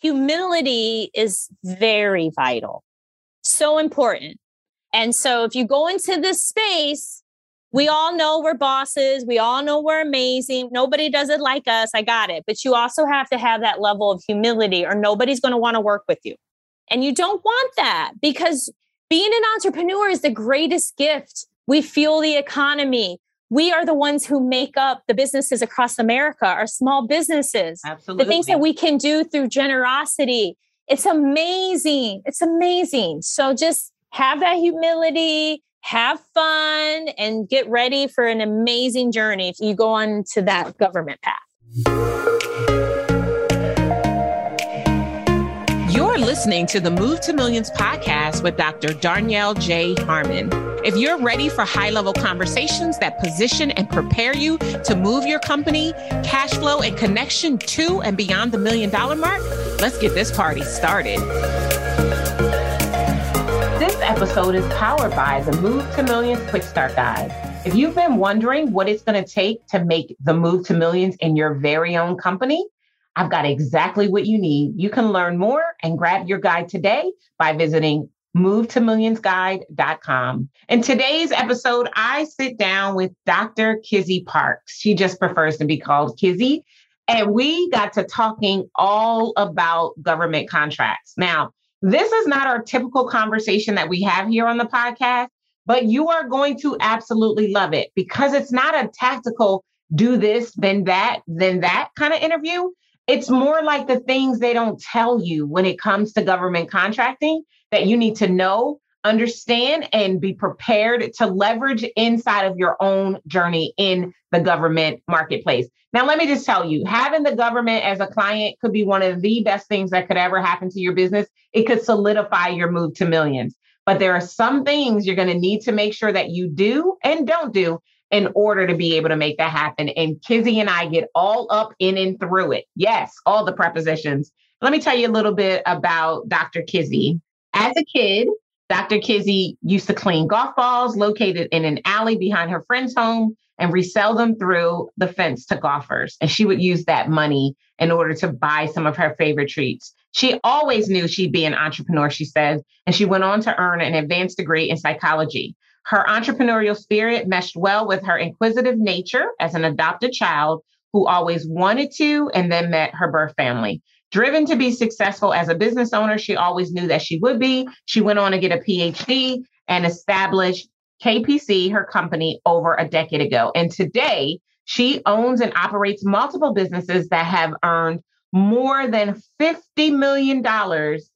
humility is very vital, so important. And so if you go into this space, we all know we're bosses. We all know we're amazing. Nobody does it like us. I got it. But you also have to have that level of humility, or nobody's going to want to work with you. And you don't want that because being an entrepreneur is the greatest gift. We fuel the economy. We are the ones who make up the businesses across America, our small businesses. Absolutely. The things that we can do through generosity. It's amazing. It's amazing. So just have that humility, have fun, and get ready for an amazing journey if you go on to that government path. Listening to the Move to Millions podcast with Dr. Darnell J. Harmon. If you're ready for high level conversations that position and prepare you to move your company, cash flow, and connection to and beyond the million dollar mark, let's get this party started. This episode is powered by the Move to Millions Quick Start Guide. If you've been wondering what it's going to take to make the move to millions in your very own company, I've got exactly what you need. You can learn more and grab your guide today by visiting movetomillionsguide.com. In today's episode, I sit down with Dr. Kizzy Parks. She just prefers to be called Kizzy. And we got to talking all about government contracts. Now, this is not our typical conversation that we have here on the podcast, but you are going to absolutely love it because it's not a tactical do this, then that, then that kind of interview. It's more like the things they don't tell you when it comes to government contracting that you need to know, understand, and be prepared to leverage inside of your own journey in the government marketplace. Now, let me just tell you, having the government as a client could be one of the best things that could ever happen to your business. It could solidify your move to millions. But there are some things you're going to need to make sure that you do and don't do in order to be able to make that happen. And Kizzy and I get all up in and through it. Yes, all the prepositions. Let me tell you a little bit about Dr. Kizzy. As a kid, Dr. Kizzy used to clean golf balls located in an alley behind her friend's home and resell them through the fence to golfers. And she would use that money in order to buy some of her favorite treats. She always knew she'd be an entrepreneur, she said, and she went on to earn an advanced degree in psychology. Her entrepreneurial spirit meshed well with her inquisitive nature as an adopted child who always wanted to and then met her birth family. Driven to be successful as a business owner, she always knew that she would be. She went on to get a PhD and established KPC, her company, over a decade ago. And today, she owns and operates multiple businesses that have earned more than $50 million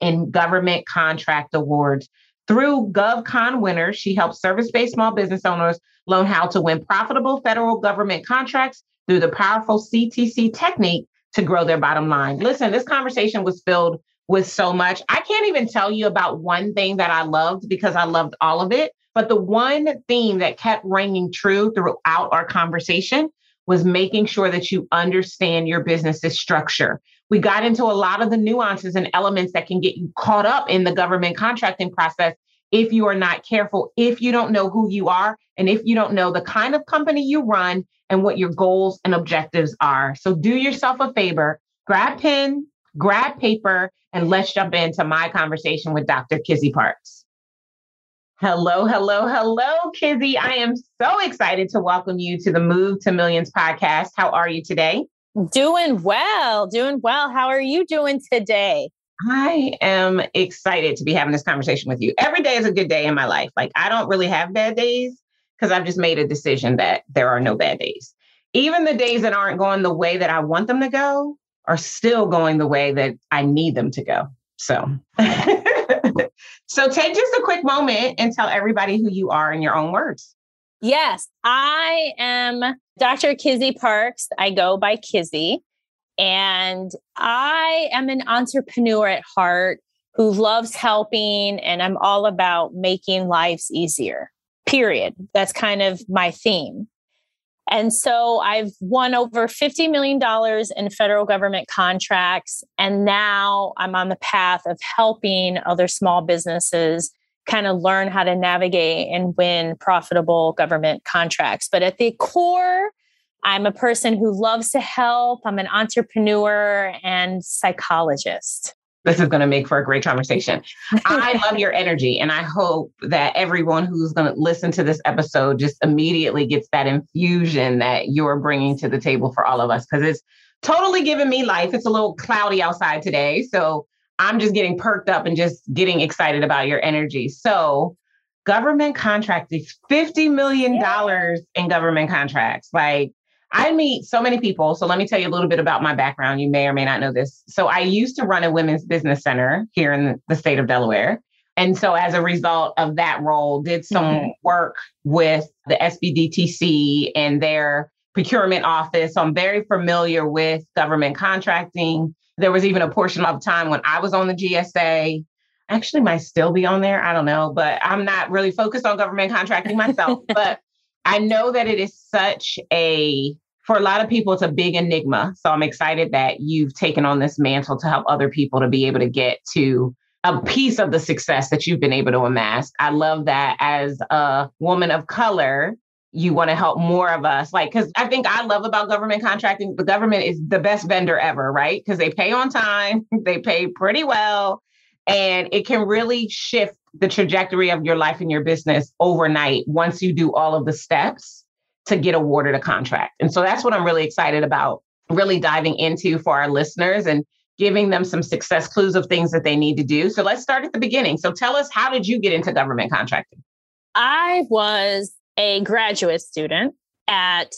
in government contract awards through GovCon winners, she helps service based small business owners learn how to win profitable federal government contracts through the powerful CTC technique to grow their bottom line. Listen, this conversation was filled with so much. I can't even tell you about one thing that I loved because I loved all of it. But the one theme that kept ringing true throughout our conversation was making sure that you understand your business's structure. We got into a lot of the nuances and elements that can get you caught up in the government contracting process if you are not careful, if you don't know who you are, and if you don't know the kind of company you run and what your goals and objectives are. So do yourself a favor, grab pen, grab paper, and let's jump into my conversation with Dr. Kizzy Parks. Hello, hello, hello, Kizzy. I am so excited to welcome you to the Move to Millions podcast. How are you today? Doing well, doing well. How are you doing today? I am excited to be having this conversation with you. Every day is a good day in my life. Like, I don't really have bad days because I've just made a decision that there are no bad days. Even the days that aren't going the way that I want them to go are still going the way that I need them to go. So, so take just a quick moment and tell everybody who you are in your own words. Yes, I am Dr. Kizzy Parks. I go by Kizzy. And I am an entrepreneur at heart who loves helping, and I'm all about making lives easier, period. That's kind of my theme. And so I've won over $50 million in federal government contracts. And now I'm on the path of helping other small businesses kind of learn how to navigate and win profitable government contracts. But at the core, I'm a person who loves to help. I'm an entrepreneur and psychologist. This is going to make for a great conversation. I love your energy. And I hope that everyone who's going to listen to this episode just immediately gets that infusion that you're bringing to the table for all of us because it's totally giving me life. It's a little cloudy outside today. So I'm just getting perked up and just getting excited about your energy. So, government contracts, $50 million yeah. in government contracts. Like, I meet so many people. So let me tell you a little bit about my background. You may or may not know this. So I used to run a women's business center here in the state of Delaware. And so as a result of that role, did some mm-hmm. work with the SBDTC and their procurement office. So I'm very familiar with government contracting. There was even a portion of time when I was on the GSA. Actually, might still be on there. I don't know, but I'm not really focused on government contracting myself. but I know that it is such a for a lot of people, it's a big enigma. So I'm excited that you've taken on this mantle to help other people to be able to get to a piece of the success that you've been able to amass. I love that as a woman of color, you want to help more of us. Like, because I think I love about government contracting, the government is the best vendor ever, right? Because they pay on time, they pay pretty well, and it can really shift the trajectory of your life and your business overnight once you do all of the steps to get awarded a contract. And so that's what I'm really excited about, really diving into for our listeners and giving them some success clues of things that they need to do. So let's start at the beginning. So tell us, how did you get into government contracting? I was a graduate student at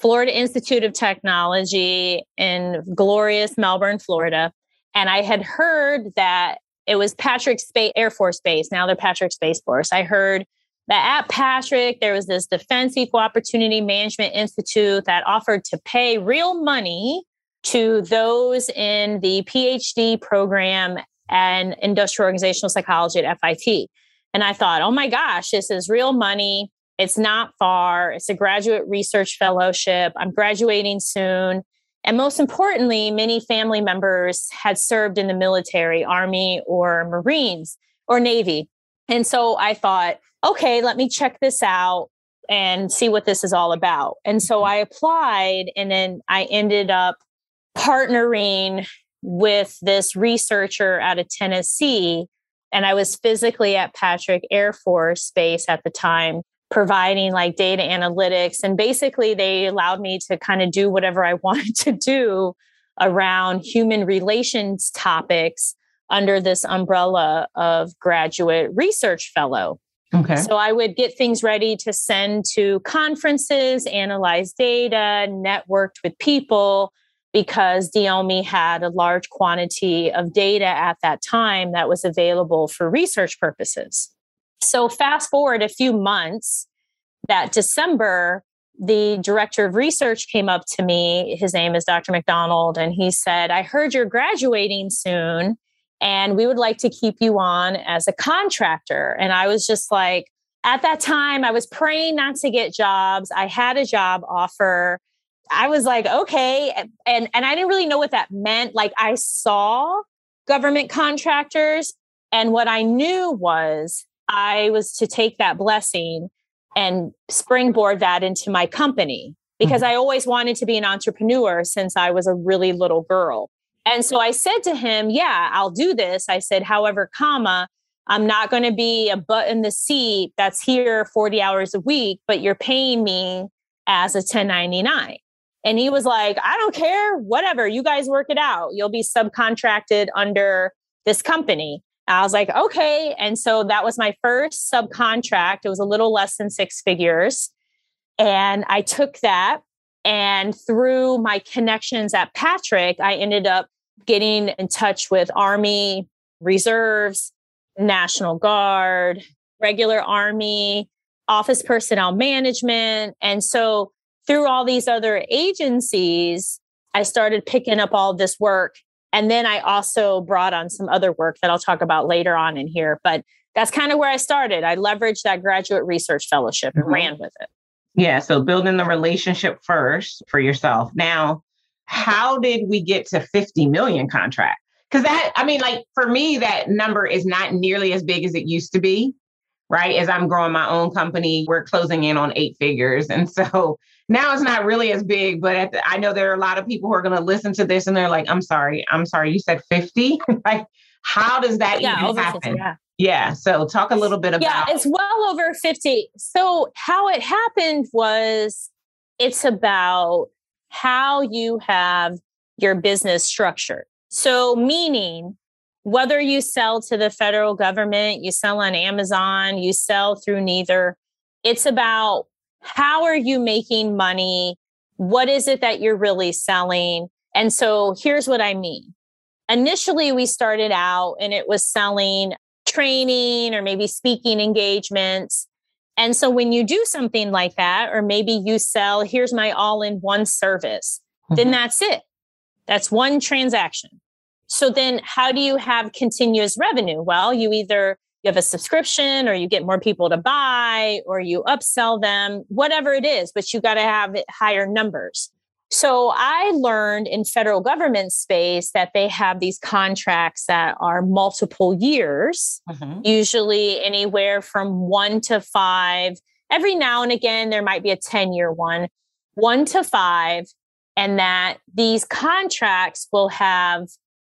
Florida Institute of Technology in glorious Melbourne, Florida. And I had heard that it was Patrick Space Air Force Base. Now they're Patrick Space Force. I heard that at Patrick, there was this Defense Equal Opportunity Management Institute that offered to pay real money to those in the PhD program and industrial organizational psychology at FIT. And I thought, oh my gosh, this is real money. It's not far. It's a graduate research fellowship. I'm graduating soon. And most importantly, many family members had served in the military, Army or Marines or Navy. And so I thought, okay, let me check this out and see what this is all about. And so I applied and then I ended up partnering with this researcher out of Tennessee. And I was physically at Patrick Air Force Base at the time, providing like data analytics. And basically, they allowed me to kind of do whatever I wanted to do around human relations topics under this umbrella of graduate research fellow. Okay. So I would get things ready to send to conferences, analyze data, networked with people because DEOMI had a large quantity of data at that time that was available for research purposes. So fast forward a few months, that December, the director of research came up to me. His name is Dr. McDonald, and he said, I heard you're graduating soon and we would like to keep you on as a contractor. And I was just like, at that time, I was praying not to get jobs. I had a job offer. I was like, okay. And, and I didn't really know what that meant. Like, I saw government contractors. And what I knew was I was to take that blessing and springboard that into my company because mm-hmm. I always wanted to be an entrepreneur since I was a really little girl. And so I said to him, Yeah, I'll do this. I said, however, comma, I'm not going to be a butt in the seat that's here 40 hours a week, but you're paying me as a 1099. And he was like, I don't care, whatever, you guys work it out. You'll be subcontracted under this company. I was like, okay. And so that was my first subcontract. It was a little less than six figures. And I took that. And through my connections at Patrick, I ended up getting in touch with Army reserves, National Guard, regular Army, office personnel management. And so through all these other agencies, I started picking up all this work. And then I also brought on some other work that I'll talk about later on in here. But that's kind of where I started. I leveraged that graduate research fellowship and mm-hmm. ran with it. Yeah. So building the relationship first for yourself. Now, how did we get to 50 million contract? Because that, I mean, like for me, that number is not nearly as big as it used to be, right? As I'm growing my own company, we're closing in on eight figures. And so now it's not really as big, but the, I know there are a lot of people who are going to listen to this and they're like, I'm sorry, I'm sorry, you said 50? like, how does that yeah, even happen? 50, yeah. yeah. So talk a little bit about Yeah, it's well over 50. So how it happened was it's about how you have your business structured. So meaning whether you sell to the federal government, you sell on Amazon, you sell through neither, it's about how are you making money? What is it that you're really selling? And so here's what I mean. Initially, we started out and it was selling training or maybe speaking engagements. And so when you do something like that, or maybe you sell, here's my all in one service, mm-hmm. then that's it. That's one transaction. So then how do you have continuous revenue? Well, you either you have a subscription or you get more people to buy or you upsell them, whatever it is, but you got to have higher numbers. So I learned in federal government space that they have these contracts that are multiple years, mm-hmm. usually anywhere from one to five. Every now and again, there might be a 10 year one, one to five, and that these contracts will have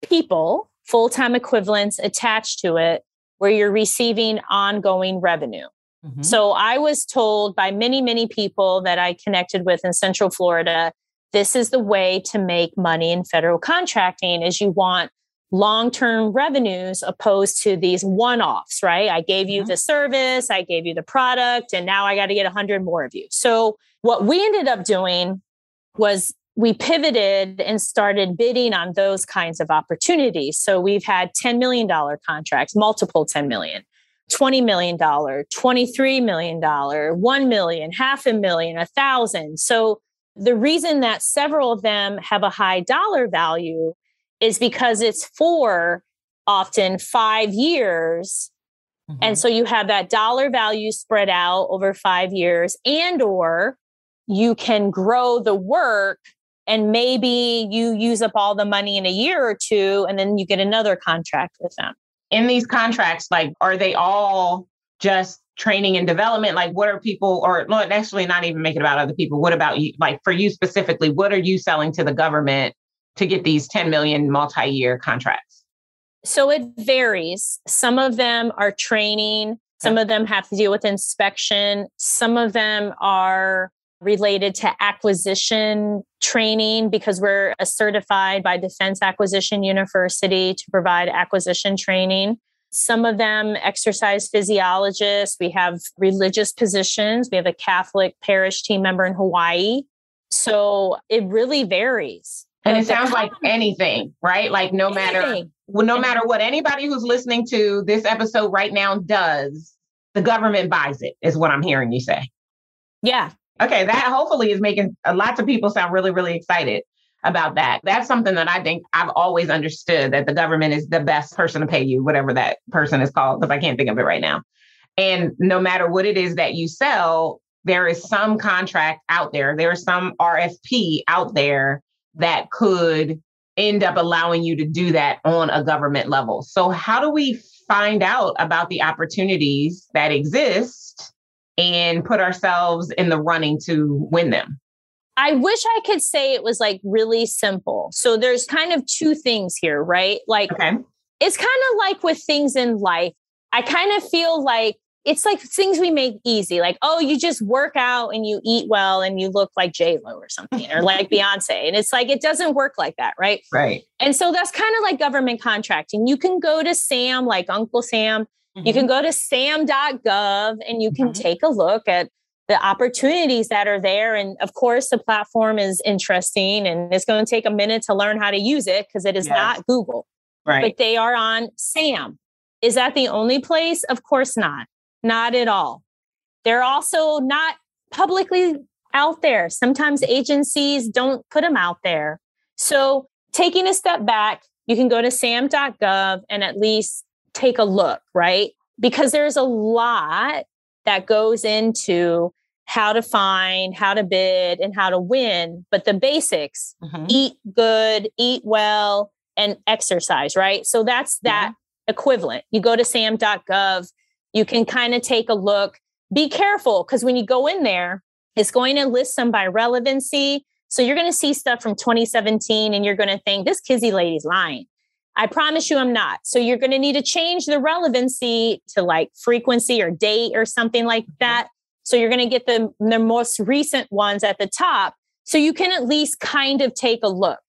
people, full time equivalents attached to it where you're receiving ongoing revenue. Mm-hmm. So I was told by many, many people that I connected with in Central Florida, this is the way to make money in federal contracting is you want long-term revenues opposed to these one-offs, right? I gave you mm-hmm. the service, I gave you the product, and now I got to get 100 more of you. So what we ended up doing was we pivoted and started bidding on those kinds of opportunities. So we've had $10 million contracts, multiple 10 million, $20 million, $23 million, 1 million, half a million, a thousand. So the reason that several of them have a high dollar value is because it's for often five years. Mm-hmm. And so you have that dollar value spread out over five years and or you can grow the work and maybe you use up all the money in a year or two and then you get another contract with them. In these contracts like are they all just training and development? Like what are people or not actually not even make it about other people. What about you like for you specifically what are you selling to the government to get these 10 million multi-year contracts? So it varies. Some of them are training some of them have to deal with inspection some of them are related to acquisition training because we're certified by Defense Acquisition University to provide acquisition training. Some of them exercise physiologists. We have religious positions. We have a Catholic parish team member in Hawaii. So it really varies. And it sounds like anything, right? Like no matter well, no matter what anybody who's listening to this episode right now does, the government buys it, is what I'm hearing you say. Yeah. Okay, that hopefully is making lots of people sound really, really excited about that. That's something that I think I've always understood that the government is the best person to pay you, whatever that person is called, because I can't think of it right now. And no matter what it is that you sell, there is some contract out there, there is some RFP out there that could end up allowing you to do that on a government level. So, how do we find out about the opportunities that exist and put ourselves in the running to win them? I wish I could say it was like really simple. So there's kind of two things here, right? Like okay. it's kind of like with things in life. I kind of feel like it's like things we make easy, like, oh, you just work out and you eat well and you look like J Lo or something, or like Beyonce. And it's like it doesn't work like that, right? Right. And so that's kind of like government contracting. You can go to Sam, like Uncle Sam, Mm-hmm. You can mm-hmm. go to sam.gov and you can mm-hmm. take a look at the opportunities that are there. And of course, the platform is interesting and it's going to take a minute to learn how to use it because it is yes. not Google. Right. But they are on SAM. Is that the only place? Of course not. Not at all. They're also not publicly out there. Sometimes agencies don't put them out there. So, taking a step back, you can go to sam.gov and at least take a look, right? Because there's a lot that goes into how to find, how to bid, and how to win. But the basics mm-hmm. eat good, eat well, and exercise, right? So that's that equivalent. You go to sam.gov, you can kind of take a look. Be careful because when you go in there, It's going to list them by relevancy. So you're going to see stuff from 2017 and you're going to think this Kizzy lady's lying. I promise you I'm not. So you're going to need to change the relevancy to like frequency or date or something like mm-hmm. that. So you're going to get the, the most recent ones at the top. So you can at least kind of take a look.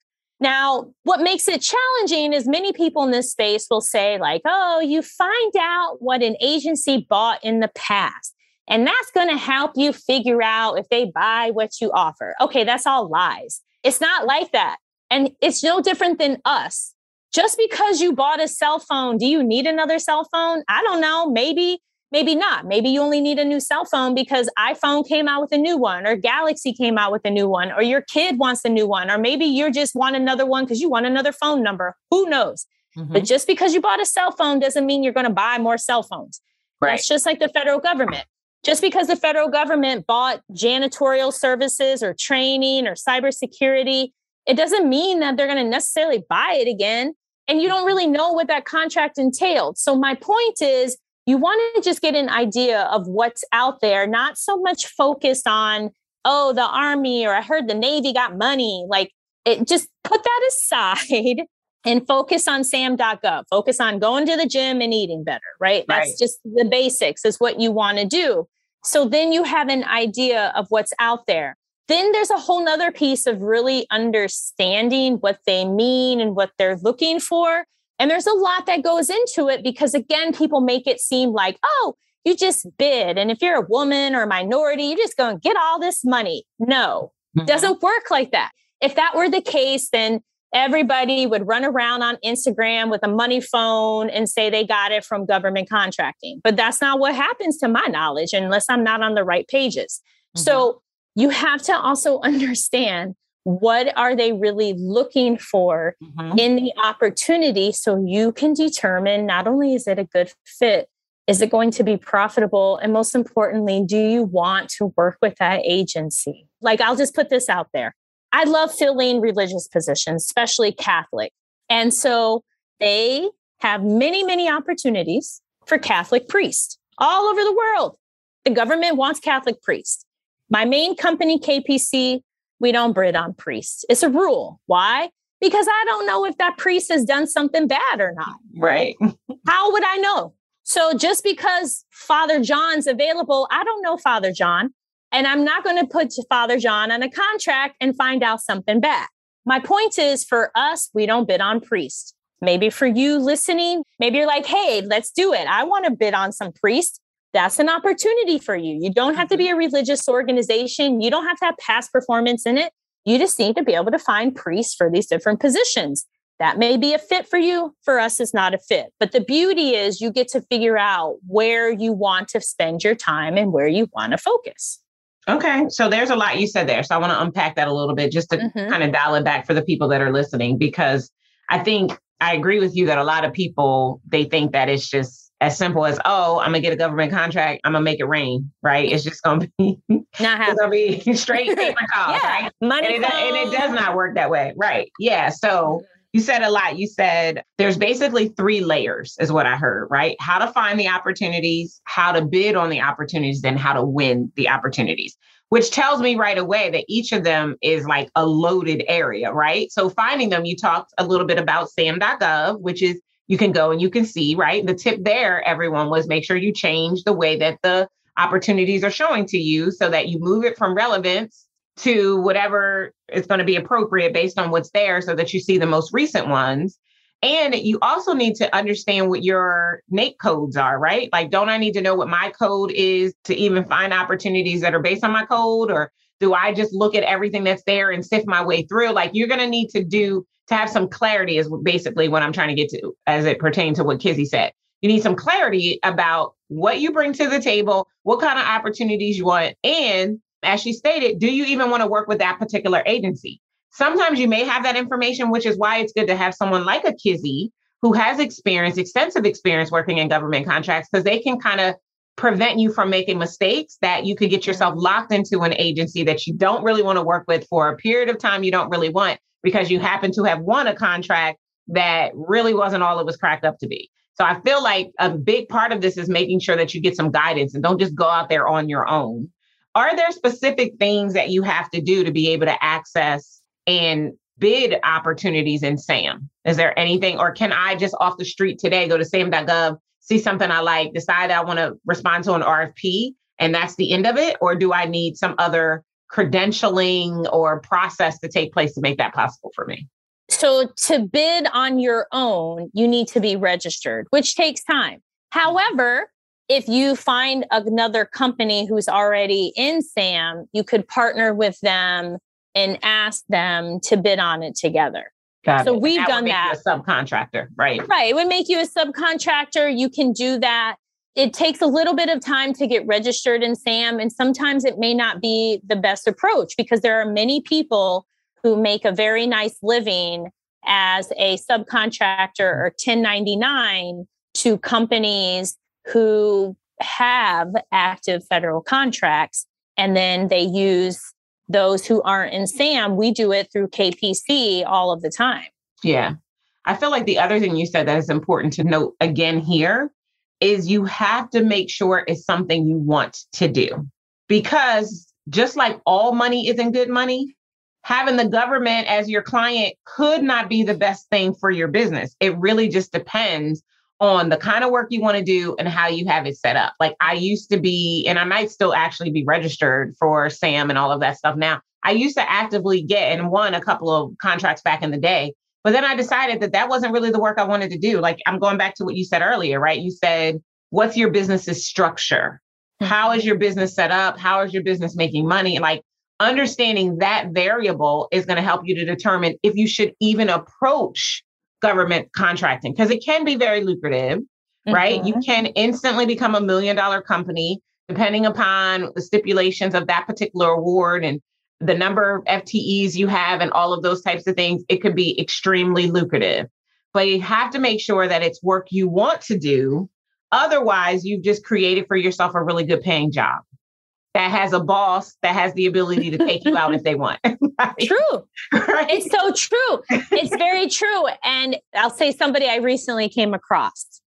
Now, what makes it challenging is many people in this space will say, like, oh, you find out what an agency bought in the past. And that's going to help you figure out if they buy what you offer. Okay, that's all lies. It's not like that. And it's no different than us. Just because you bought a cell phone, do you need another cell phone? I don't know. Maybe maybe not. Maybe you only need a new cell phone because iPhone came out with a new one, or Galaxy came out with a new one, or your kid wants a new one, or maybe you just want another one because you want another phone number. Who knows? Mm-hmm. But just because you bought a cell phone doesn't mean you're going to buy more cell phones. Right. That's just like the federal government. Just because the federal government bought janitorial services or training or cybersecurity, it doesn't mean that they're going to necessarily buy it again. And you don't really know what that contract entailed. So, my point is, you want to just get an idea of what's out there, not so much focused on, oh, the army or I heard the Navy got money. Like it just put that aside and focus on sam.gov. Focus on going to the gym and eating better, right? right. That's just the basics, is what you want to do. So then you have an idea of what's out there. Then there's a whole nother piece of really understanding what they mean and what they're looking for. And there's a lot that goes into it because, again, people make it seem like, oh, you just bid. And if you're a woman or a minority, you're just going to get all this money. No, mm-hmm. doesn't work like that. If that were the case, then everybody would run around on Instagram with a money phone and say they got it from government contracting. But that's not what happens to my knowledge unless I'm not on the right pages. Mm-hmm. So you have to also understand what are they really looking for mm-hmm. in the opportunity so you can determine not only is it a good fit is it going to be profitable and most importantly do you want to work with that agency? Like i'll just put this out there. I love filling religious positions especially catholic. And so they have many many opportunities for catholic priests all over the world. The government wants catholic priests my main company kpc we don't bid on priests. It's a rule. Why? Because I don't know if that priest has done something bad or not. Right. How would I know? So just because Father John's available, I don't know Father John. And I'm not going to put Father John on a contract and find out something bad. My point is for us, we don't bid on priests. Maybe for you listening, maybe you're like, hey, let's do it. I want to bid on some priests that's an opportunity for you. You don't have to be mm-hmm. a religious organization. You don't have to have past performance in it. You just need to be able to find priests for these different positions. That may be a fit for you. For us, it's not a fit. But the beauty is you get to figure out where you want to spend your time and where you want to focus. Okay. So there's a lot you said there. So I want to unpack that a little bit just to mm-hmm. kind of dial it back for the people that are listening, because I think I agree with you that a lot of people, they think that it's just as simple as oh i'm gonna get a government contract i'm gonna make it rain right? It's just gonna be not it's gonna be straight paper calls yeah, right? money and it, and it, does not work that way right? Yeah so mm-hmm. you said a lot. You said there's basically three layers is what i heard right? How to find the opportunities how to bid on the opportunities then how to win the opportunities which tells me right away that each of them is like a loaded area, right? So finding them, you talked a little bit about sam.gov, which is you can go and you can see, right? The tip there, everyone, was make sure you change the way that the opportunities are showing to you so that you move it from relevance to whatever is going to be appropriate based on what's there so that you see the most recent ones. And you also need to understand what your NAICS codes are, right? Like, don't I need to know what my code is to even find opportunities that are based on my code? Or do I just look at everything that's there and sift my way through? Like, you're going to need to do to have some clarity is basically what I'm trying to get to as it pertains to what Kizzy said. You need some clarity about what you bring to the table, what kind of opportunities you want, and as she stated, do you even want to work with that particular agency? Sometimes you may have that information, which is why it's good to have someone like a Kizzy who has experience, extensive experience working in government contracts, because they can kind of prevent you from making mistakes that you could get yourself locked into an agency that you don't really want to work with for a period of time you don't really want because you happen to have won a contract that really wasn't all it was cracked up to be. So I feel like a big part of this is making sure that you get some guidance and don't just go out there on your own. Are there specific things that you have to do to be able to access and bid opportunities in SAM? Is there anything, or can I just off the street today go to SAM.gov, see something I like, decide I want to respond to an RFP, and that's the end of it? Or do I need some other credentialing or process to take place to make that possible for me? So, to bid on your own, you need to be registered, which takes time. However, if you find another company who's already in SAM, you could partner with them and ask them to bid on it together. Got so it. we've That done would make that. You a subcontractor, right? Right. It would make you a subcontractor. You can do that. It takes a little bit of time to get registered in SAM, and sometimes it may not be the best approach because there are many people who make a very nice living as a subcontractor or 1099 to companies who have active federal contracts. And then they use those who aren't in SAM. We do it through KPC all of the time. Yeah. I feel like the other thing you said that is important to note again here is you have to make sure it's something you want to do. Because just like all money isn't good money, having the government as your client could not be the best thing for your business. It really just depends on the kind of work you want to do and how you have it set up. Like I used to be, and I might still actually be registered for SAM and all of that stuff now. I used to actively get and won a couple of contracts back in the day. But then I decided that that wasn't really the work I wanted to do. Like I'm going back to what you said earlier, right? You said, what's your business's structure? How is mm-hmm. your business set up? How is your business making money? Like understanding that variable is going to help you to determine if you should even approach government contracting because it can be very lucrative, right? You Mhm. can instantly become a million dollar company depending upon the stipulations of that particular award and the number of FTEs you have and all of those types of things. It could be extremely lucrative, but you have to make sure that it's work you want to do. Otherwise, you've just created for yourself a really good paying job that has a boss that has the ability to take you out if they want. Right? True. Right? It's so true. It's very true. And I'll say somebody I recently came across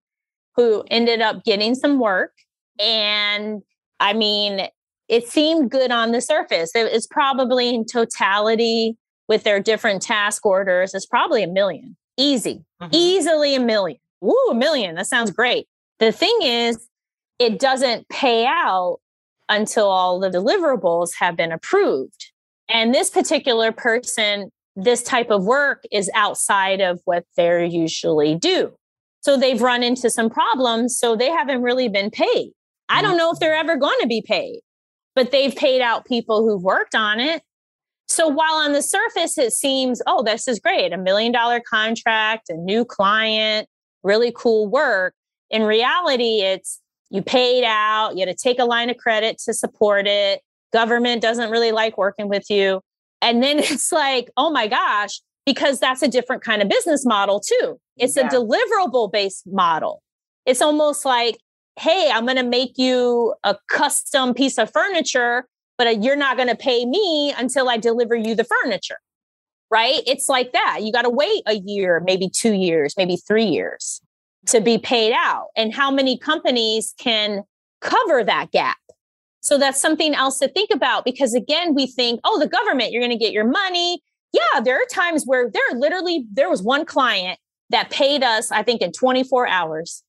who ended up getting some work. And I mean, it seemed good on the surface. It was probably in totality with their different task orders, it's probably a million. Easy, Mhm. easily a million. Woo, a million. That sounds great. The thing is, it doesn't pay out until all the deliverables have been approved. And this particular person, this type of work is outside of what they're usually do. So they've run into some problems. So they haven't really been paid. I don't know if they're ever going to be paid, but they've paid out people who've worked on it. So while on the surface it seems, oh, this is great, a million dollar contract, a new client, really cool work. In reality, it's you paid out, you had to take a line of credit to support it. Government doesn't really like working with you. And then it's like, oh my gosh, because that's a different kind of business model too. It's Yeah. a deliverable based model. It's almost like, hey, I'm going to make you a custom piece of furniture, but uh, you're not going to pay me until I deliver you the furniture. Right? It's like that. You got to wait a year, maybe two years, maybe three years to be paid out. And how many companies can cover that gap? So that's something else to think about because again, we think, oh, the government, you're going to get your money. Yeah, there are times where there are literally, there was one client that paid us, I think, in 24 hours.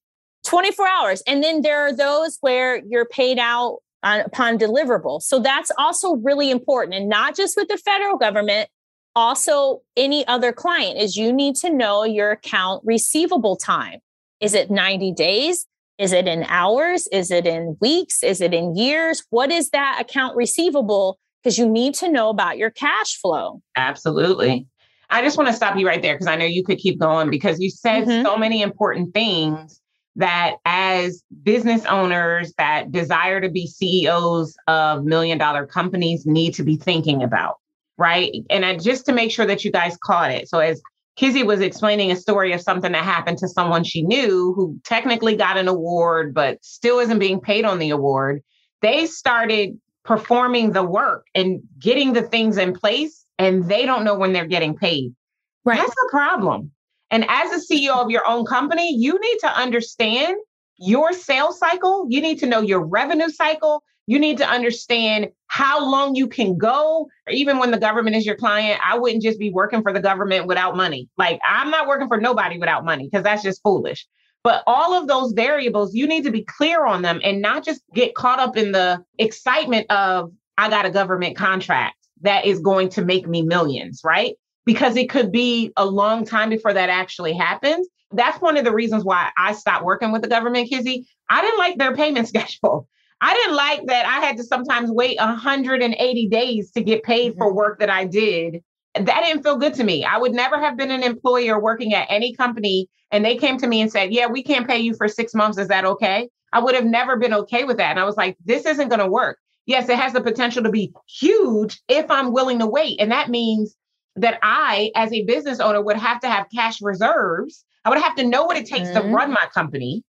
24 hours. And then there are those where you're paid out on, upon deliverable. So that's also really important. And not just with the federal government, also any other client is you need to know your account receivable time. Is it 90 days? Is it in hours? Is it in weeks? Is it in years? What is that account receivable? Because you need to know about your cash flow. Absolutely. I just want to stop you right there because I know you could keep going because you said Mhm. so many important things that as business owners that desire to be CEOs of million dollar companies need to be thinking about, right? And I, just to make sure that you guys caught it. So as Kizzy was explaining a story of something that happened to someone she knew who technically got an award, but still isn't being paid on the award. They started performing the work and getting the things in place, and they don't know when they're getting paid. That's a problem. And as a CEO of your own company, you need to understand your sales cycle. You need to know your revenue cycle. You need to understand how long you can go. Even when the government is your client, I wouldn't just be working for the government without money. Like, I'm not working for nobody without money because that's just foolish. But all of those variables, you need to be clear on them and not just get caught up in the excitement of, I got a government contract that is going to make me millions, right? Because it could be a long time before that actually happens. That's one of the reasons why I stopped working with the government, Kizzy. I didn't like their payment schedule. I didn't like that I had to sometimes wait 180 days to get paid for mm-hmm. work that I did. That didn't feel good to me. I would never have been an employer working at any company and they came to me and said, Yeah, we can't pay you for six months. Is that okay? I would have never been okay with that. And I was like, This isn't going to work. Yes, it has the potential to be huge if I'm willing to wait. And that means that I, as a business owner, would have to have cash reserves. I would have to know what it takes mm-hmm. to run my company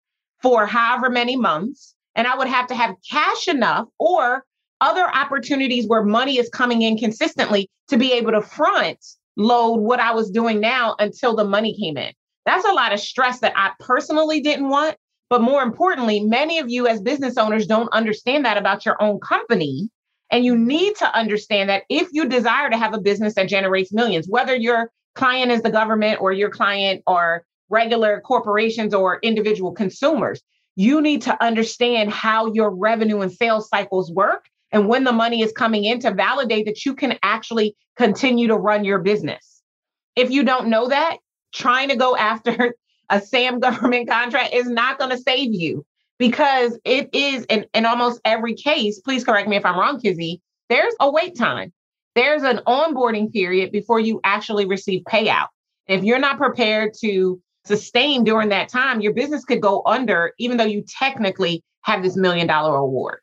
for however many months. And I would have to have cash enough or other opportunities where money is coming in consistently to be able to front load what I was doing now until the money came in. That's a lot of stress that I personally didn't want. But more importantly, many of you as business owners don't understand that about your own company. And you need to understand that if you desire to have a business that generates millions, whether your client is the government or your client are regular corporations or individual consumers, you need to understand how your revenue and sales cycles work and when the money is coming in to validate that you can actually continue to run your business. If you don't know that, trying to go after a SAM government contract is not going to save you because it is in, in almost every case, please correct me if I'm wrong, Kizzy, there's a wait time. There's an onboarding period before you actually receive payout. If you're not prepared to sustain during that time, your business could go under, even though you technically have this million dollar award.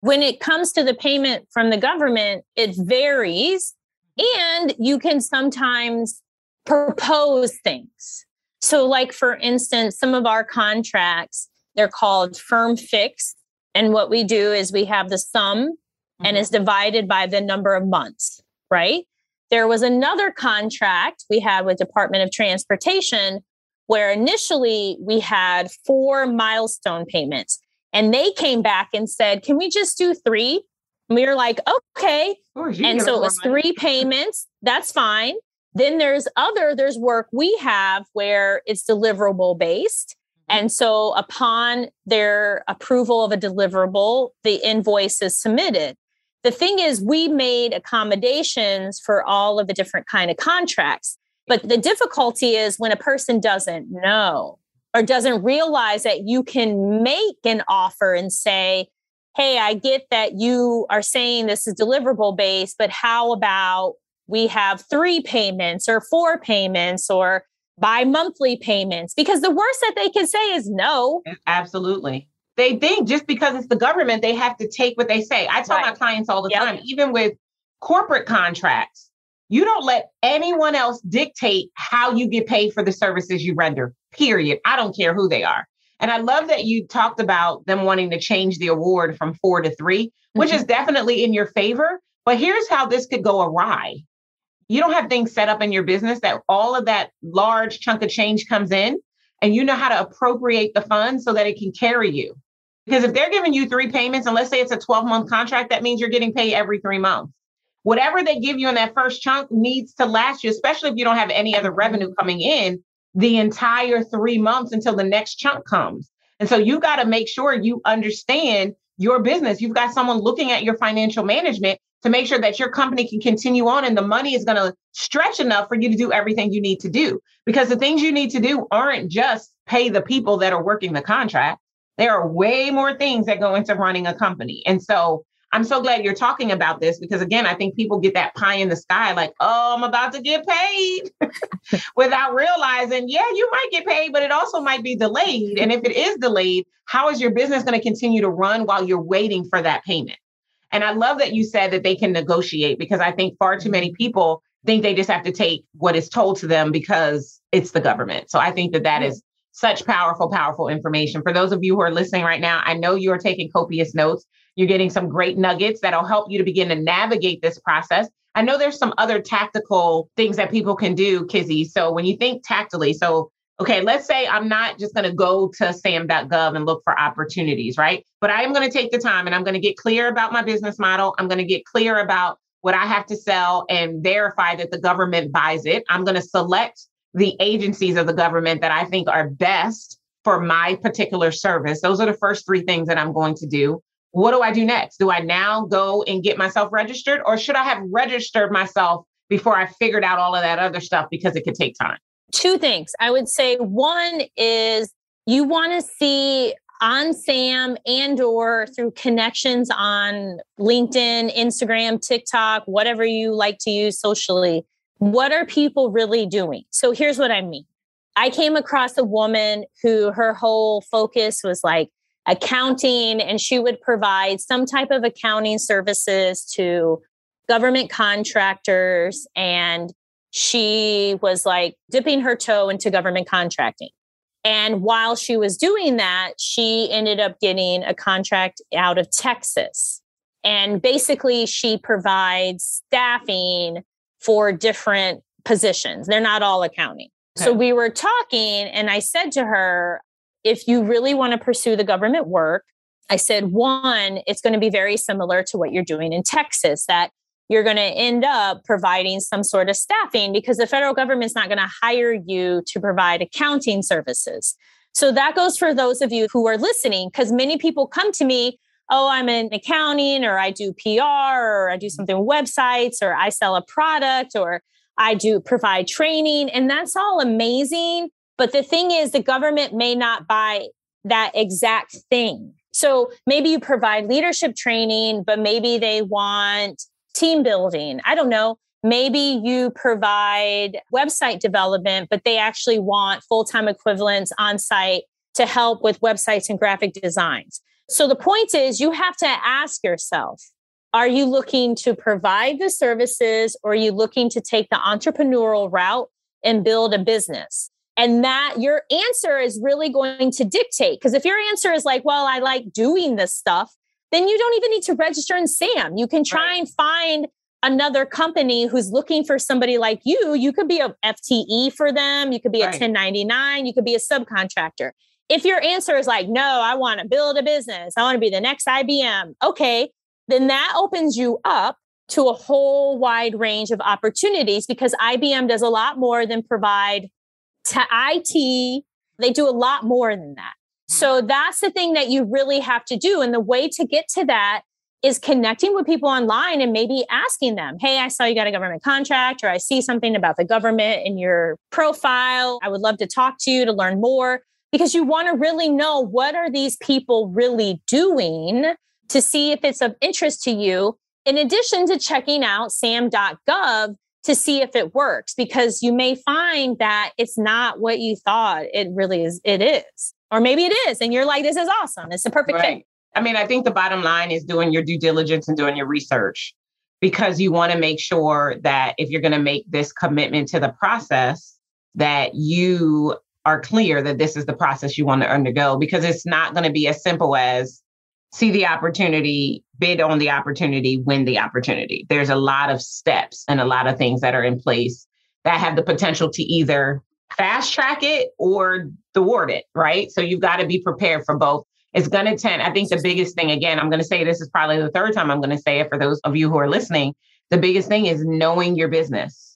When it comes to the payment from the government, it varies. And you can sometimes propose things. So, like for instance, some of our contracts, they're called firm fixed. And what we do is we have the sum mm-hmm. and it's divided by the number of months, right? There was another contract we had with Department of Transportation where initially we had four milestone payments and they came back and said, Can we just do three? And we were like, Okay. and so it was three payments. That's fine. Then there's other, there's work we have where it's deliverable based. Mm-hmm. And so upon their approval of a deliverable, the invoice is submitted. The thing is, we made accommodations for all of the different kind of contracts. But the difficulty is when a person doesn't know or doesn't realize that you can make an offer and say, Hey, I get that you are saying this is deliverable based, but how about we have three payments or four payments or bi monthly payments because the worst that they can say is no. Absolutely. They think just because it's the government, they have to take what they say. I tell right. my clients all the yep. time, even with corporate contracts, you don't let anyone else dictate how you get paid for the services you render, period. I don't care who they are. And I love that you talked about them wanting to change the award from four to 3 which mm-hmm. is definitely in your favor. But here's how this could go awry you don't have things set up in your business that all of that large chunk of change comes in and you know how to appropriate the funds so that it can carry you. Because if they're giving you three payments, and let's say it's a 12 month contract, that means you're getting paid every three months. Whatever they give you in that first chunk needs to last you, especially if you don't have any other revenue coming in the entire three months until the next chunk comes. And so you got to make sure you understand your business. You've got someone looking at your financial management to make sure that your company can continue on and the money is going to stretch enough for you to do everything you need to do. Because the things you need to do aren't just pay the people that are working the contract. There are way more things that go into running a company. And so I'm so glad you're talking about this because again, I think people get that pie in the sky, like, oh, I'm about to get paid without realizing, yeah, you might get paid, but it also might be delayed. And if it is delayed, how is your business going to continue to run while you're waiting for that payment? And I love that you said that they can negotiate because I think far too many mm-hmm. people think they just have to take what is told to them because it's the government. So I think that that mm-hmm. is such powerful, powerful information. For those of you who are listening right now, I know you are taking copious notes. You're getting some great nuggets that'll help you to begin to navigate this process. I know there's some other tactical things that people can do, Kizzy. So when you think tactically, so okay, let's say I'm not just going to go to sam.gov and look for opportunities, right? But I am going to take the time and I'm going to get clear about my business model. I'm going to get clear about what I have to sell and verify that the government buys it. I'm going to select the agencies of the government that I think are best for my particular service. Those are the first three things that I'm going to do. What do I do next? Do I now go and get myself registered or should I have registered myself before I figured out all of that other stuff because it could take time? Two things. I would say one is you want to see on SAM and or through connections on LinkedIn, Instagram, TikTok, whatever you like to use socially. What are people really doing? So here's what I mean. I came across a woman who her whole focus was like accounting and she would provide some type of accounting services to government contractors and she was like dipping her toe into government contracting. And while she was doing that, she ended up getting a contract out of Texas. And basically, she provides staffing for different positions. They're not all accounting. Okay. So we were talking, and I said to her, if you really want to pursue the government work, I said, one, it's going to be very similar to what you're doing in Texas, that you're going to end up providing some sort of staffing because the federal government's not going to hire you to provide accounting services. So that goes for those of you who are listening, because many people come to me, oh, I'm in accounting or I do PR or I do mm. something with websites or I sell a product or I do provide training. And that's all amazing. But the thing is, the government may not buy that exact thing. So maybe you provide leadership training, but maybe they want team building. I don't know. Maybe you provide website development, but they actually want full time equivalents on site to help with websites and graphic designs. So the point is, you have to ask yourself are you looking to provide the services or are you looking to take the entrepreneurial route and build a business? And that your answer is really going to dictate. Because if your answer is like, well, I like doing this stuff, then you don't even need to register in SAM. You can try right. and find another company who's looking for somebody like you. You could be a FTE for them, you could be a 1099, you could be a subcontractor. If your answer is like, no, I want to build a business, I want to be the next IBM, okay, then that opens you up to a whole wide range of opportunities because IBM does a lot more than provide to IT. They do a lot more than that. So mm-hmm. that's the thing that you really have to do. And the way to get to that is connecting with people online and maybe asking them, Hey, I saw you got a government contract, or I see something about the government in your profile. I would love to talk to you to learn more because you want to really know what are these people really doing to see if it's of interest to you, in addition to checking out sam.gov to see if it works, because you may find that it's not what you thought it really is. It is. Or maybe it is. And you're like, this is awesome. It's the perfect right. fit. I mean, I think the bottom line is doing your due diligence and doing your research because you want to make sure that if you're going to make this commitment to the process, that you are clear that this is the process you want to undergo because it's not going to be as simple as see the opportunity, bid on the opportunity, win the opportunity. There's a lot of steps and a lot of things that are in place that have the potential to either fast track it or thwart it, right? So you've got to be prepared for both. It's going to tend, I think the biggest thing, again, I'm going to say this is probably the third time I'm going to say it for those of you who are listening. The biggest thing is knowing your business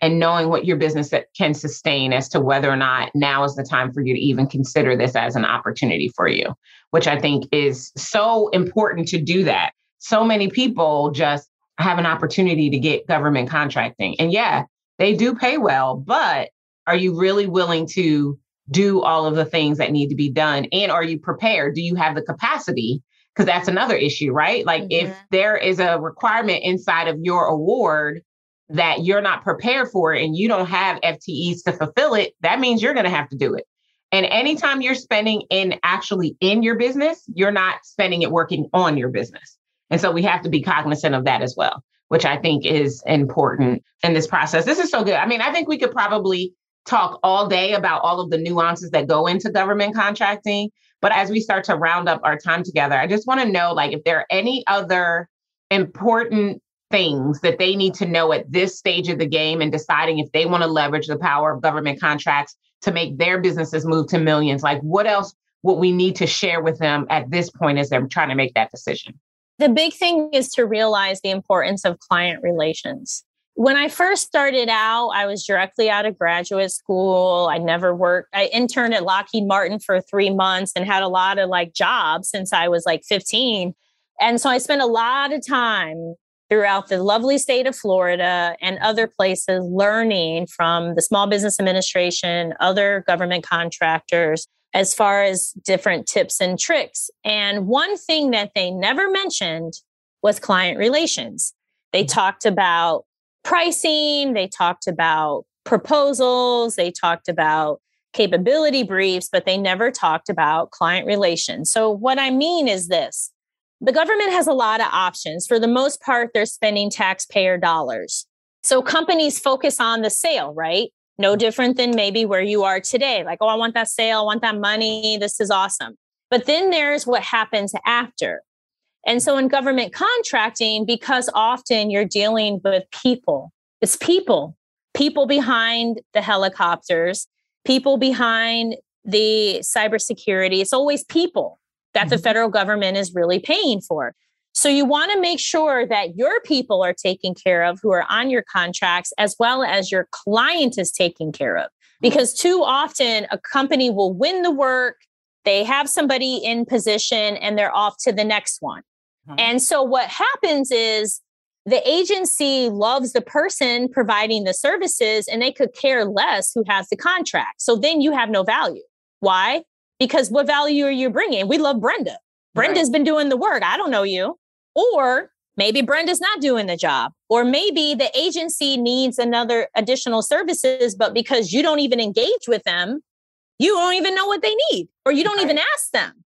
and knowing what your business can sustain as to whether or not now is the time for you to even consider this as an opportunity for you, which I think is so important to do that. So many people just have an opportunity to get government contracting. And yeah, they do pay well, but are you really willing to do all of the things that need to be done? And are you prepared? Do you have the capacity? Because that's another issue, right? Like mm-hmm. if there is a requirement inside of your award that you're not prepared for and you don't have FTEs to fulfill it, that means you're going to have to do it. And anytime you're spending in actually in your business, you're not spending it working on your business. And so we have to be cognizant of that as well, which I think is important in this process. This is so good. I mean, I think we could probably talk all day about all of the nuances that go into government contracting. But as we start to round up our time together, I just want to know like if there are any other important things that they need to know at this stage of the game and deciding if they want to leverage the power of government contracts to make their businesses move to millions? Like, what else would we need to share with them at this point as they're trying to make that decision? The big thing is to realize the importance of client relations. When I first started out, I was directly out of graduate school. I never worked. I interned at Lockheed Martin for three months and had a lot of like jobs since I was like 15. And so I spent a lot of time throughout the lovely state of Florida and other places learning from the Small Business Administration, other government contractors, as far as different tips and tricks. And one thing that they never mentioned was client relations. They mm-hmm. talked about pricing, they talked about proposals, they talked about capability briefs, but they never talked about client relations. So, what I mean is this the government has a lot of options. For the most part, they're spending taxpayer dollars. So, companies focus on the sale, right? No different than maybe where you are today. Like, oh, I want that sale, I want that money. This is awesome. But then there's what happens after. And so in government contracting, because often you're dealing with people, it's people, people behind the helicopters, people behind the cybersecurity. It's always people that mm-hmm. the federal government is really paying for. So you want to make sure that your people are taken care of who are on your contracts, as well as your client is taken care of. Because too often a company will win the work, they have somebody in position, and they're off to the next one. Mm-hmm. And so what happens is the agency loves the person providing the services and they could care less who has the contract. So then you have no value. Why? Because what value are you bringing? We love Brenda. Brenda's right. been doing the work. I don't know you. Or maybe Brenda's not doing the job. Or maybe the agency needs another additional services, but because you don't even engage with them, you don't even know what they need, or you don't right. even ask them.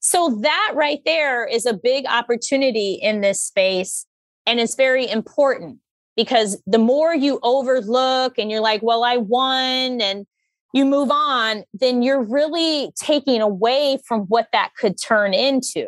So that right there is a big opportunity in this space. And it's very important because the more you overlook and you're like, well, I won and you move on, then you're really taking away from what that could turn into.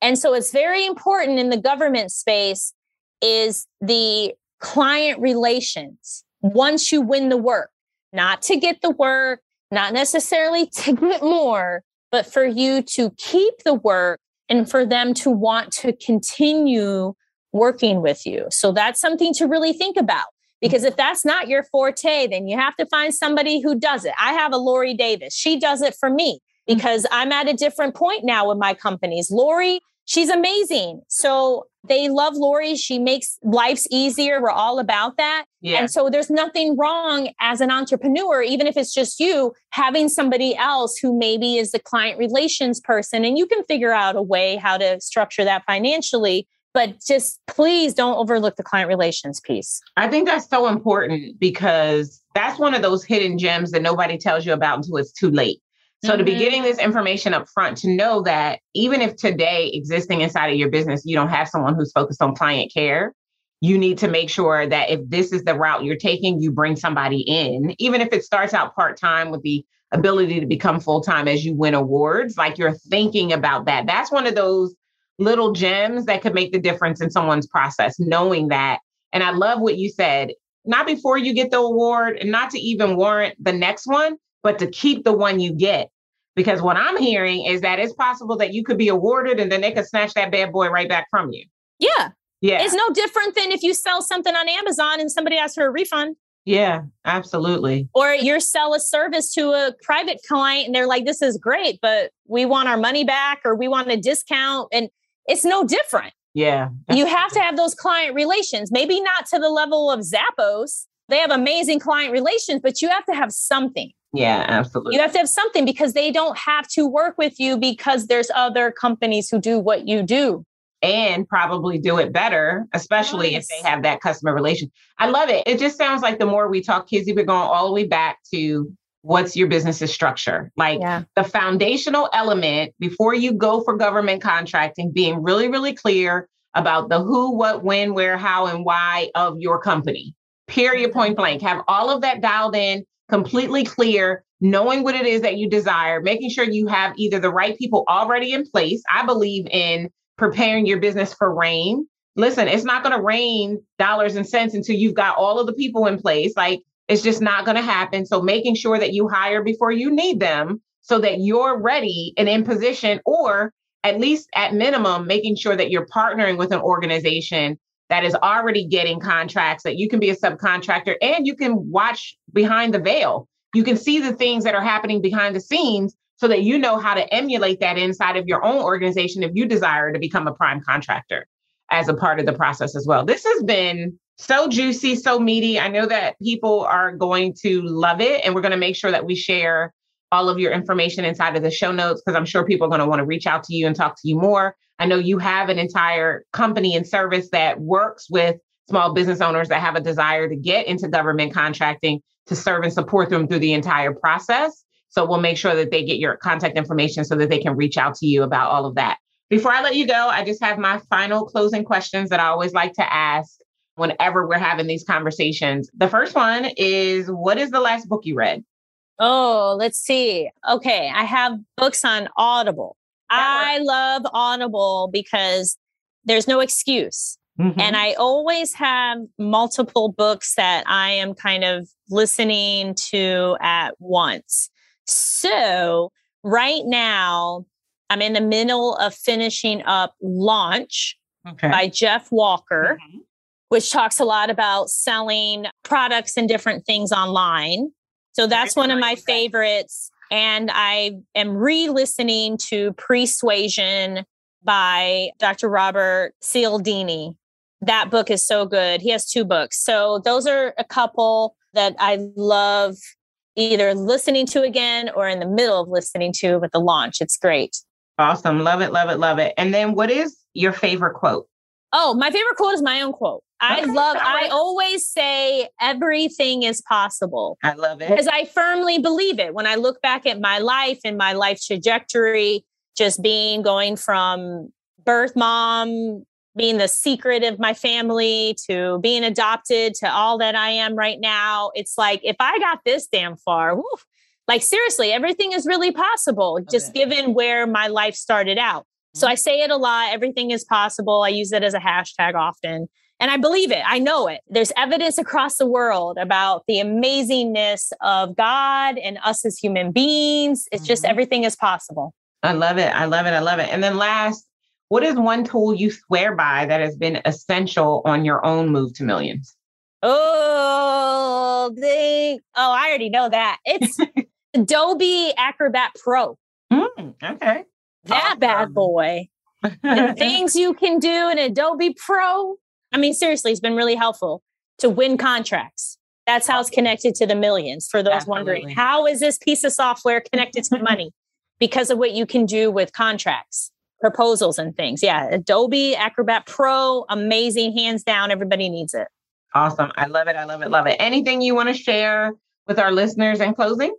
And so it's very important in the government space is the client relations once you win the work, not to get the work, not necessarily to get more, but for you to keep the work and for them to want to continue working with you. So that's something to really think about. Because if that's not your forte, then you have to find somebody who does it. I have a Lori Davis. She does it for me mm. because I'm at a different point now with my companies. Lori she's amazing. So they love Lori. She makes life's easier. We're all about that. Yeah. And so there's nothing wrong as an entrepreneur, even if it's just you, having somebody else who maybe is the client relations person and you can figure out a way how to structure that financially. But just please don't overlook the client relations piece. I think that's so important because that's one of those hidden gems that nobody tells you about until it's too late. So mm-hmm. to be mm-hmm. getting this information up front, to know that even if today existing inside of your business, you don't have someone who's focused on client care, you need to make sure that if this is the route you're taking, you bring somebody in, even if it starts out part time with the ability to become full time as you win awards, like you're thinking about that. That's one of those little gems that could make the difference in someone's process, knowing that. And I love what you said, not before you get the award and not to even warrant the next one, but to keep the one you get. Because what I'm hearing is that it's possible that you could be awarded and then they could snatch that bad boy right back from you. Yeah. Yeah. It's no different than if you sell something on Amazon and somebody asks for a refund. Yeah, absolutely. Or you sell a service to a private client and they're like, this is great, but we want our money back or we want a discount. And it's no different. Yeah. You have to have those client relations, maybe not to the level of Zappos. They have amazing client relations, but you have to have something. Yeah, absolutely. You have to have something because they don't have to work with you because there's other companies who do what you do. And probably do it better, especially nice. if they have that customer relation. I love it. It just sounds like the more we talk, Kizzy, we're going all the way back to what's your business's structure. Like yeah. the foundational element before you go for government contracting, being really, really clear about the who, what, when, where, how, and why of your company. Period, mm-hmm. point blank. Have all of that dialed in completely clear, knowing what it is that you desire, making sure you have either the right people already in place. I believe in preparing your business for rain. Listen, it's not going to rain dollars and cents until you've got all of the people in place. Like It's just not going to happen. So making sure that you hire before you need them so that you're ready and in position, or at least at minimum, making sure that you're partnering with an organization that is already getting contracts, that you can be a subcontractor and you can watch behind the veil. You can see the things that are happening behind the scenes so that you know how to emulate that inside of your own organization if you desire to become a prime contractor as a part of the process as well. This has been so juicy, so meaty. I know that people are going to love it, and we're going to make sure that we share all of your information inside of the show notes because I'm sure people are going to want to reach out to you and talk to you more. I know you have an entire company and service that works with small business owners that have a desire to get into government contracting to serve and support them through the entire process. So we'll make sure that they get your contact information so that they can reach out to you about all of that. Before I let you go, I just have my final closing questions that I always like to ask whenever we're having these conversations. The first one is What is the last book you read? Oh, let's see. Okay, I have books on Audible. I love Audible because there's no excuse. Mm-hmm. And I always have multiple books that I am kind of listening to at once. So, right now, I'm in the middle of finishing up Launch okay. by Jeff Walker, mm-hmm. Which talks a lot about selling products and different things online. So that's one of my favorites. And I am re listening to Persuasion by Dr. Robert Cialdini. That book is so good. He has two books. So those are a couple that I love either listening to again or in the middle of listening to with the launch. It's great. Awesome. Love it, love it, love it. And then what is your favorite quote? Oh, my favorite quote is my own quote. I okay, love, I always say everything is possible. I love it. Because I firmly believe it. When I look back at my life and my life trajectory, just being going from birth mom, being the secret of my family to being adopted to all that I am right now, it's like if I got this damn far, like seriously, everything is really possible, just given where my life started out. So I say it a lot. Everything is possible. I use it as a hashtag often. And I believe it. I know it. There's evidence across the world about the amazingness of God and us as human beings. It's just mm-hmm. everything is possible. I love it. I love it. I love it. And then last, what is one tool you swear by that has been essential on your own move to millions? Oh, the oh, I already know that. It's Adobe Acrobat Pro. Mm, okay that awesome. bad boy. the things you can do in Adobe Pro. I mean, seriously, it's been really helpful to win contracts. That's how it's connected to the millions. For those Absolutely. wondering, how is this piece of software connected to money? Because of what you can do with contracts, proposals, and things. Yeah, Adobe Acrobat Pro, amazing, hands down. Everybody needs it. Awesome. I love it. I love it. Love it. Anything you want to share with our listeners in closing?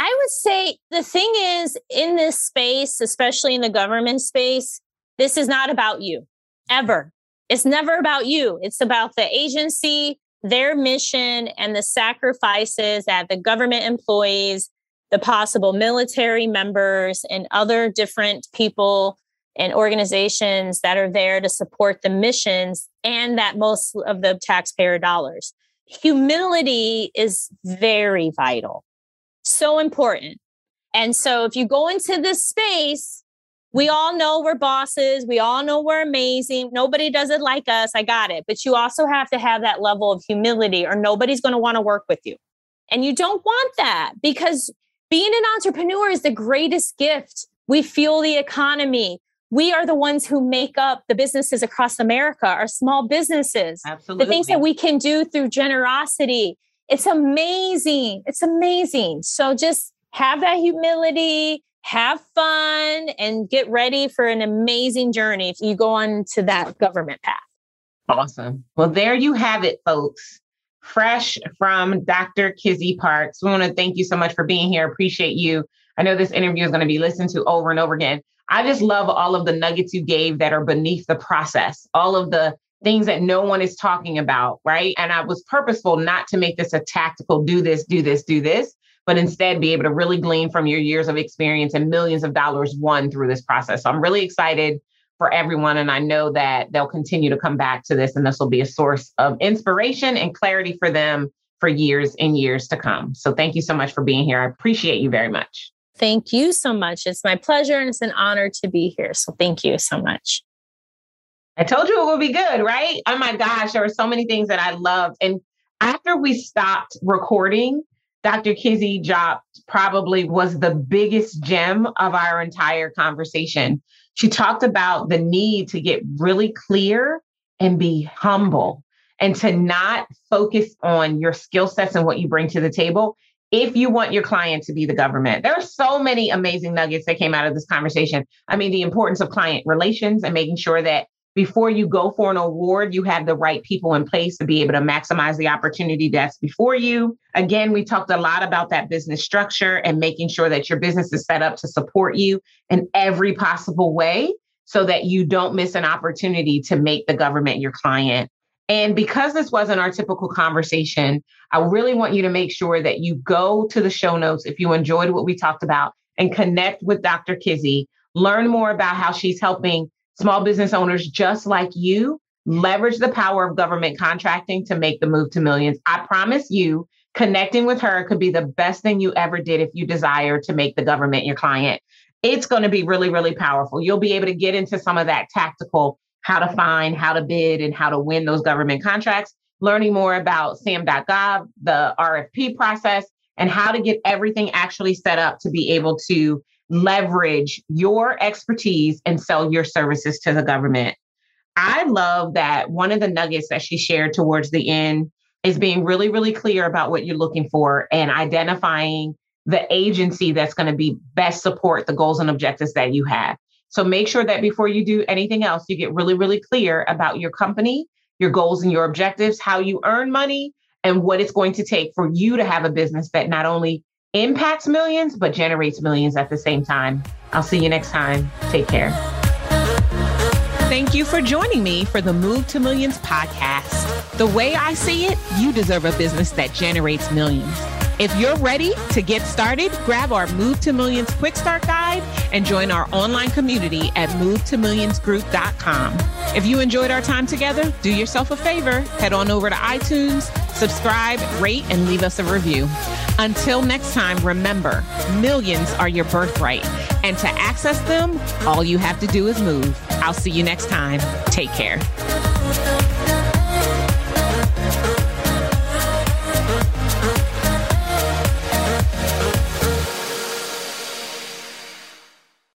I would say the thing is in this space, especially in the government space, this is not about you ever. It's never about you. It's about the agency, their mission, and the sacrifices that the government employees, the possible military members, and other different people and organizations that are there to support the missions and that most of the taxpayer dollars. Humility is very vital so important. And so if you go into this space, we all know we're bosses. We all know we're amazing. Nobody does it like us. I got it. But you also have to have that level of humility, or nobody's going to want to work with you. And you don't want that because being an entrepreneur is the greatest gift. We fuel the economy. We are the ones who make up the businesses across America, our small businesses. Absolutely. The things that we can do through generosity it's amazing. It's amazing. So just have that humility, have fun, and get ready for an amazing journey if you go on to that government path. Awesome. Well, there you have it, folks. Fresh from Dr. Kizzy Parks. We want to thank you so much for being here. Appreciate you. I know this interview is going to be listened to over and over again. I just love all of the nuggets you gave that are beneath the process, all of the things that no one is talking about, right? And I was purposeful not to make this a tactical do this, do this, do this, but instead be able to really glean from your years of experience and millions of dollars won through this process. So I'm really excited for everyone. And I know that they'll continue to come back to this and this will be a source of inspiration and clarity for them for years and years to come. So thank you so much for being here. I appreciate you very much. Thank you so much. It's my pleasure and it's an honor to be here. So thank you so much. I told you it would be good, right? Oh my gosh, there were so many things that I loved. And after we stopped recording, Dr. Kizzy dropped probably was the biggest gem of our entire conversation. She talked about the need to get really clear and be humble and to not focus on your skill sets and what you bring to the table if you want your client to be the government. There are so many amazing nuggets that came out of this conversation. I mean, the importance of client relations and making sure that before you go for an award, you have the right people in place to be able to maximize the opportunity that's before you. Again, we talked a lot about that business structure and making sure that your business is set up to support you in every possible way so that you don't miss an opportunity to make the government your client. And because this wasn't our typical conversation, I really want you to make sure that you go to the show notes if you enjoyed what we talked about and connect with Dr. Kizzy, learn more about how she's helping small business owners just like you leverage the power of government contracting to make the move to millions. I promise you, connecting with her could be the best thing you ever did if you desire to make the government your client. It's going to be really, really powerful. You'll be able to get into some of that tactical how to find, how to bid, and how to win those government contracts, learning more about SAM.gov, the RFP process, and how to get everything actually set up to be able to leverage your expertise and sell your services to the government. I love that one of the nuggets that she shared towards the end is being really, really clear about what you're looking for and identifying the agency that's going to be best support the goals and objectives that you have. So make sure that before you do anything else, you get really, really clear about your company, your goals and your objectives, how you earn money, and what it's going to take for you to have a business that not only impacts millions, but generates millions at the same time. I'll see you next time. Take care. Thank you for joining me for the Move to Millions podcast. The way I see it, you deserve a business that generates millions. If you're ready to get started, grab our Move to Millions Quick Start Guide and join our online community at movetomillionsgroup.com. If you enjoyed our time together, do yourself a favor, head on over to iTunes, subscribe, rate, and leave us a review. Until next time, remember millions are your birthright. And to access them, all you have to do is move. I'll see you next time. Take care.